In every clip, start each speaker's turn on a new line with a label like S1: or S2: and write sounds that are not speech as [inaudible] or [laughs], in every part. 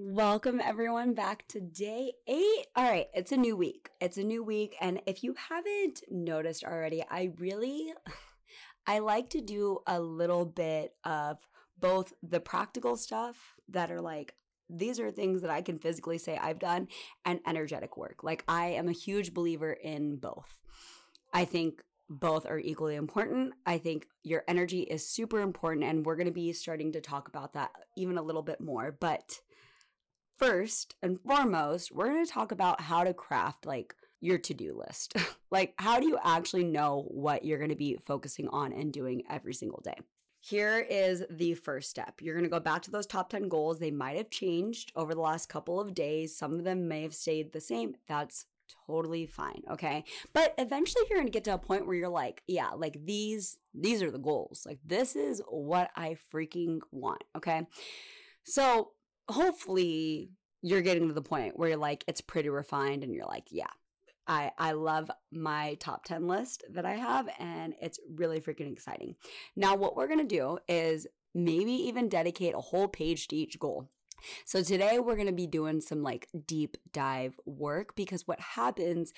S1: Welcome everyone back to day eight. All right, it's a new week. It's a new week. And if you haven't noticed already, I really [laughs] I like to do a little bit of both the practical stuff that are like these are things that I can physically say I've done and energetic work. Like I am a huge believer in both. I think both are equally important. I think your energy is super important and we're going to be starting to talk about that even a little bit more. But first and foremost, we're going to talk about how to craft like your to do list. [laughs] like, how do you actually know what you're going to be focusing on and doing every single day? Here is the first step. You're going to go back to those top 10 goals. They might have changed over the last couple of days. Some of them may have stayed the same. That's totally fine, okay? But eventually you're going to get to a point where you're like, yeah, like these these are the goals. Like this is what I freaking want, okay? So, hopefully you're getting to the point where you're like it's pretty refined and you're like yeah I, I love my top 10 list that I have, and it's really freaking exciting. Now, what we're gonna do is maybe even dedicate a whole page to each goal. So, today we're gonna be doing some like deep dive work because what happens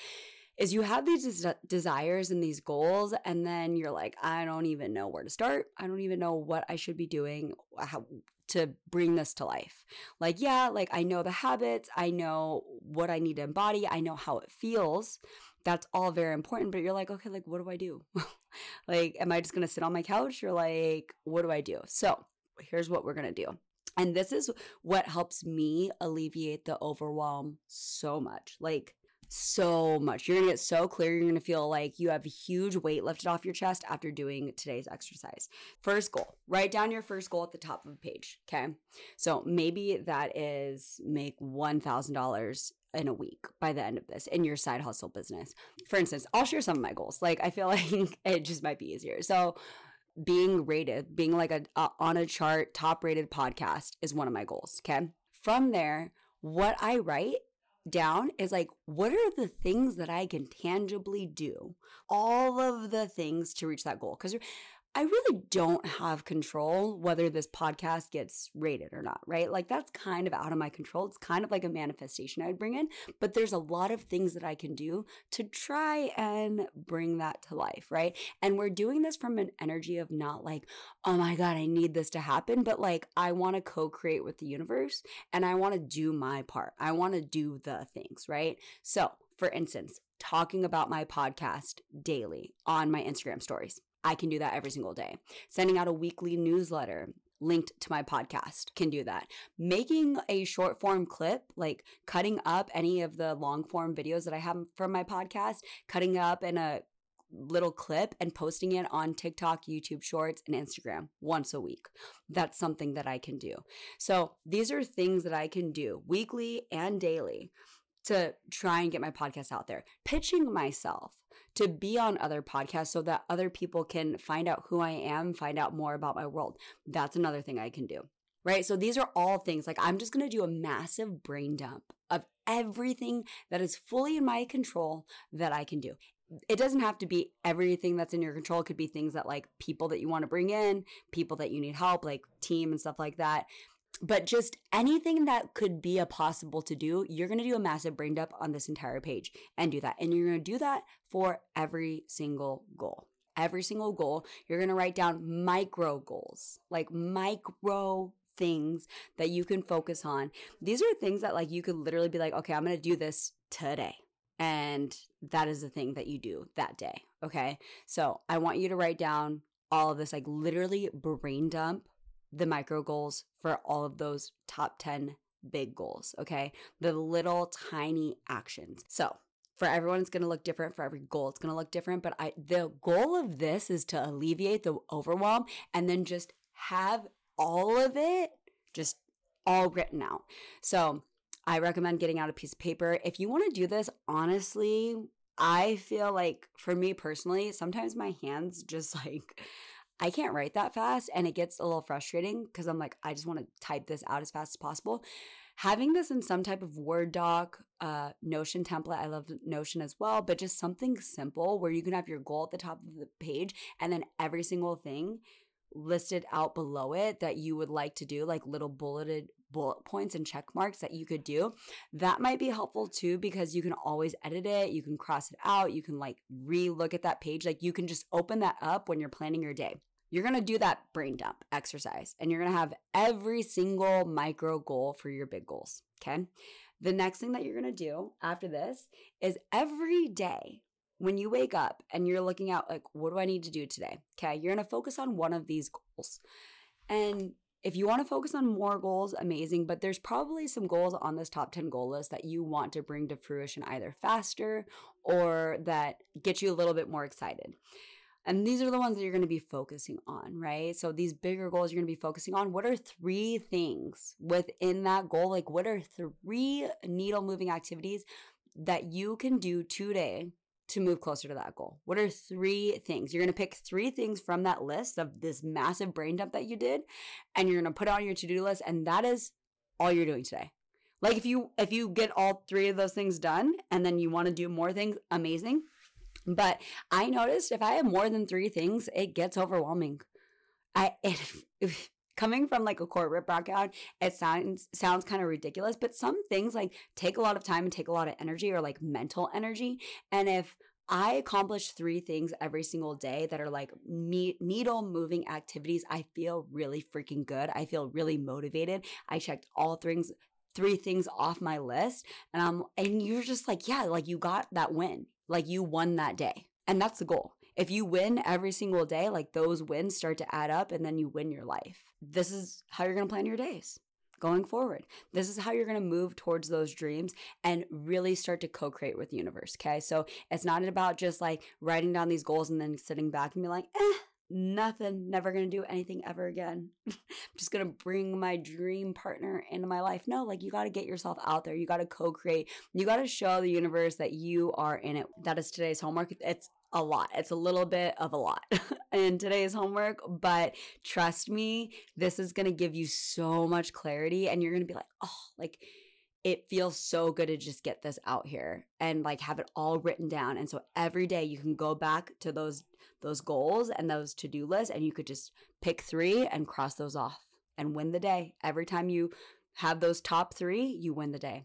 S1: is you have these des- desires and these goals and then you're like i don't even know where to start i don't even know what i should be doing how, to bring this to life. Like, yeah, like I know the habits, I know what I need to embody, I know how it feels. That's all very important, but you're like, okay, like, what do I do? [laughs] like, am I just gonna sit on my couch or like, what do I do? So, here's what we're gonna do. And this is what helps me alleviate the overwhelm so much. Like, so much. You're gonna get so clear. You're gonna feel like you have a huge weight lifted off your chest after doing today's exercise. First goal write down your first goal at the top of the page. Okay. So maybe that is make $1,000 in a week by the end of this in your side hustle business. For instance, I'll share some of my goals. Like, I feel [laughs] like it just might be easier. So, being rated, being like a, a on a chart, top rated podcast is one of my goals. Okay. From there, what I write down is like, what are the things that I can tangibly do? All of the things to reach that goal. Because I really don't have control whether this podcast gets rated or not, right? Like that's kind of out of my control. It's kind of like a manifestation I'd bring in, but there's a lot of things that I can do to try and bring that to life, right? And we're doing this from an energy of not like, oh my God, I need this to happen, but like I want to co create with the universe and I want to do my part. I want to do the things, right? So, for instance, talking about my podcast daily on my Instagram stories I can do that every single day. Sending out a weekly newsletter linked to my podcast can do that. Making a short form clip, like cutting up any of the long form videos that I have from my podcast, cutting up in a little clip and posting it on TikTok, YouTube Shorts, and Instagram once a week. That's something that I can do. So these are things that I can do weekly and daily to try and get my podcast out there. Pitching myself to be on other podcasts so that other people can find out who I am, find out more about my world. That's another thing I can do. Right. So these are all things like I'm just going to do a massive brain dump of everything that is fully in my control that I can do. It doesn't have to be everything that's in your control. It could be things that like people that you want to bring in, people that you need help, like team and stuff like that but just anything that could be a possible to do, you're going to do a massive brain dump on this entire page and do that. And you're going to do that for every single goal. Every single goal, you're going to write down micro goals, like micro things that you can focus on. These are things that like you could literally be like, okay, I'm going to do this today. And that is the thing that you do that day. Okay. So I want you to write down all of this, like literally brain dump the micro goals for all of those top 10 big goals, okay? The little tiny actions. So, for everyone it's going to look different for every goal it's going to look different but i the goal of this is to alleviate the overwhelm and then just have all of it just all written out so i recommend getting out a piece of paper if you want to do this honestly i feel like for me personally sometimes my hands just [laughs] like I can't write that fast and it gets a little frustrating because I'm like, I just want to type this out as fast as possible. Having this in some type of Word doc, uh, Notion template, I love Notion as well, but just something simple where you can have your goal at the top of the page and then every single thing listed out below it that you would like to do, like little bulleted bullet points and check marks that you could do. That might be helpful too because you can always edit it, you can cross it out, you can like re look at that page. Like you can just open that up when you're planning your day. You're gonna do that brain dump exercise and you're gonna have every single micro goal for your big goals. Okay. The next thing that you're gonna do after this is every day when you wake up and you're looking out, like, what do I need to do today? Okay. You're gonna focus on one of these goals. And if you want to focus on more goals, amazing, but there's probably some goals on this top 10 goal list that you want to bring to fruition either faster or that get you a little bit more excited. And these are the ones that you're going to be focusing on, right? So these bigger goals you're going to be focusing on. What are three things within that goal? Like, what are three needle moving activities that you can do today to move closer to that goal? What are three things? You're going to pick three things from that list of this massive brain dump that you did and you're going to put it on your to-do list and that is all you're doing today. Like if you if you get all three of those things done and then you want to do more things, amazing. But I noticed if I have more than 3 things, it gets overwhelming. I [laughs] it, coming from like a corporate background, it sounds sounds kind of ridiculous, but some things like take a lot of time and take a lot of energy or like mental energy. And if I accomplish three things every single day that are like me- needle moving activities. I feel really freaking good. I feel really motivated. I checked all things, three things off my list, and I'm and you're just like, yeah, like you got that win, like you won that day, and that's the goal. If you win every single day, like those wins start to add up, and then you win your life this is how you're going to plan your days going forward. This is how you're going to move towards those dreams and really start to co create with the universe. Okay. So it's not about just like writing down these goals and then sitting back and be like, eh, nothing, never going to do anything ever again. [laughs] I'm just going to bring my dream partner into my life. No, like you got to get yourself out there. You got to co create. You got to show the universe that you are in it. That is today's homework. It's a lot. It's a little bit of a lot [laughs] in today's homework, but trust me, this is going to give you so much clarity and you're going to be like, "Oh, like it feels so good to just get this out here and like have it all written down." And so every day you can go back to those those goals and those to-do lists and you could just pick 3 and cross those off and win the day. Every time you have those top 3, you win the day.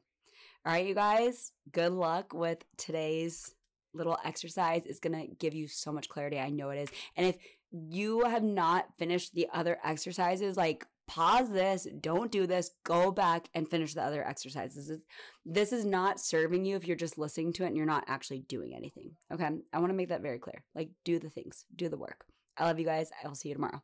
S1: All right, you guys, good luck with today's little exercise is going to give you so much clarity. I know it is. And if you have not finished the other exercises, like pause this, don't do this, go back and finish the other exercises. This is, this is not serving you if you're just listening to it and you're not actually doing anything. Okay. I want to make that very clear. Like, do the things, do the work. I love you guys. I'll see you tomorrow.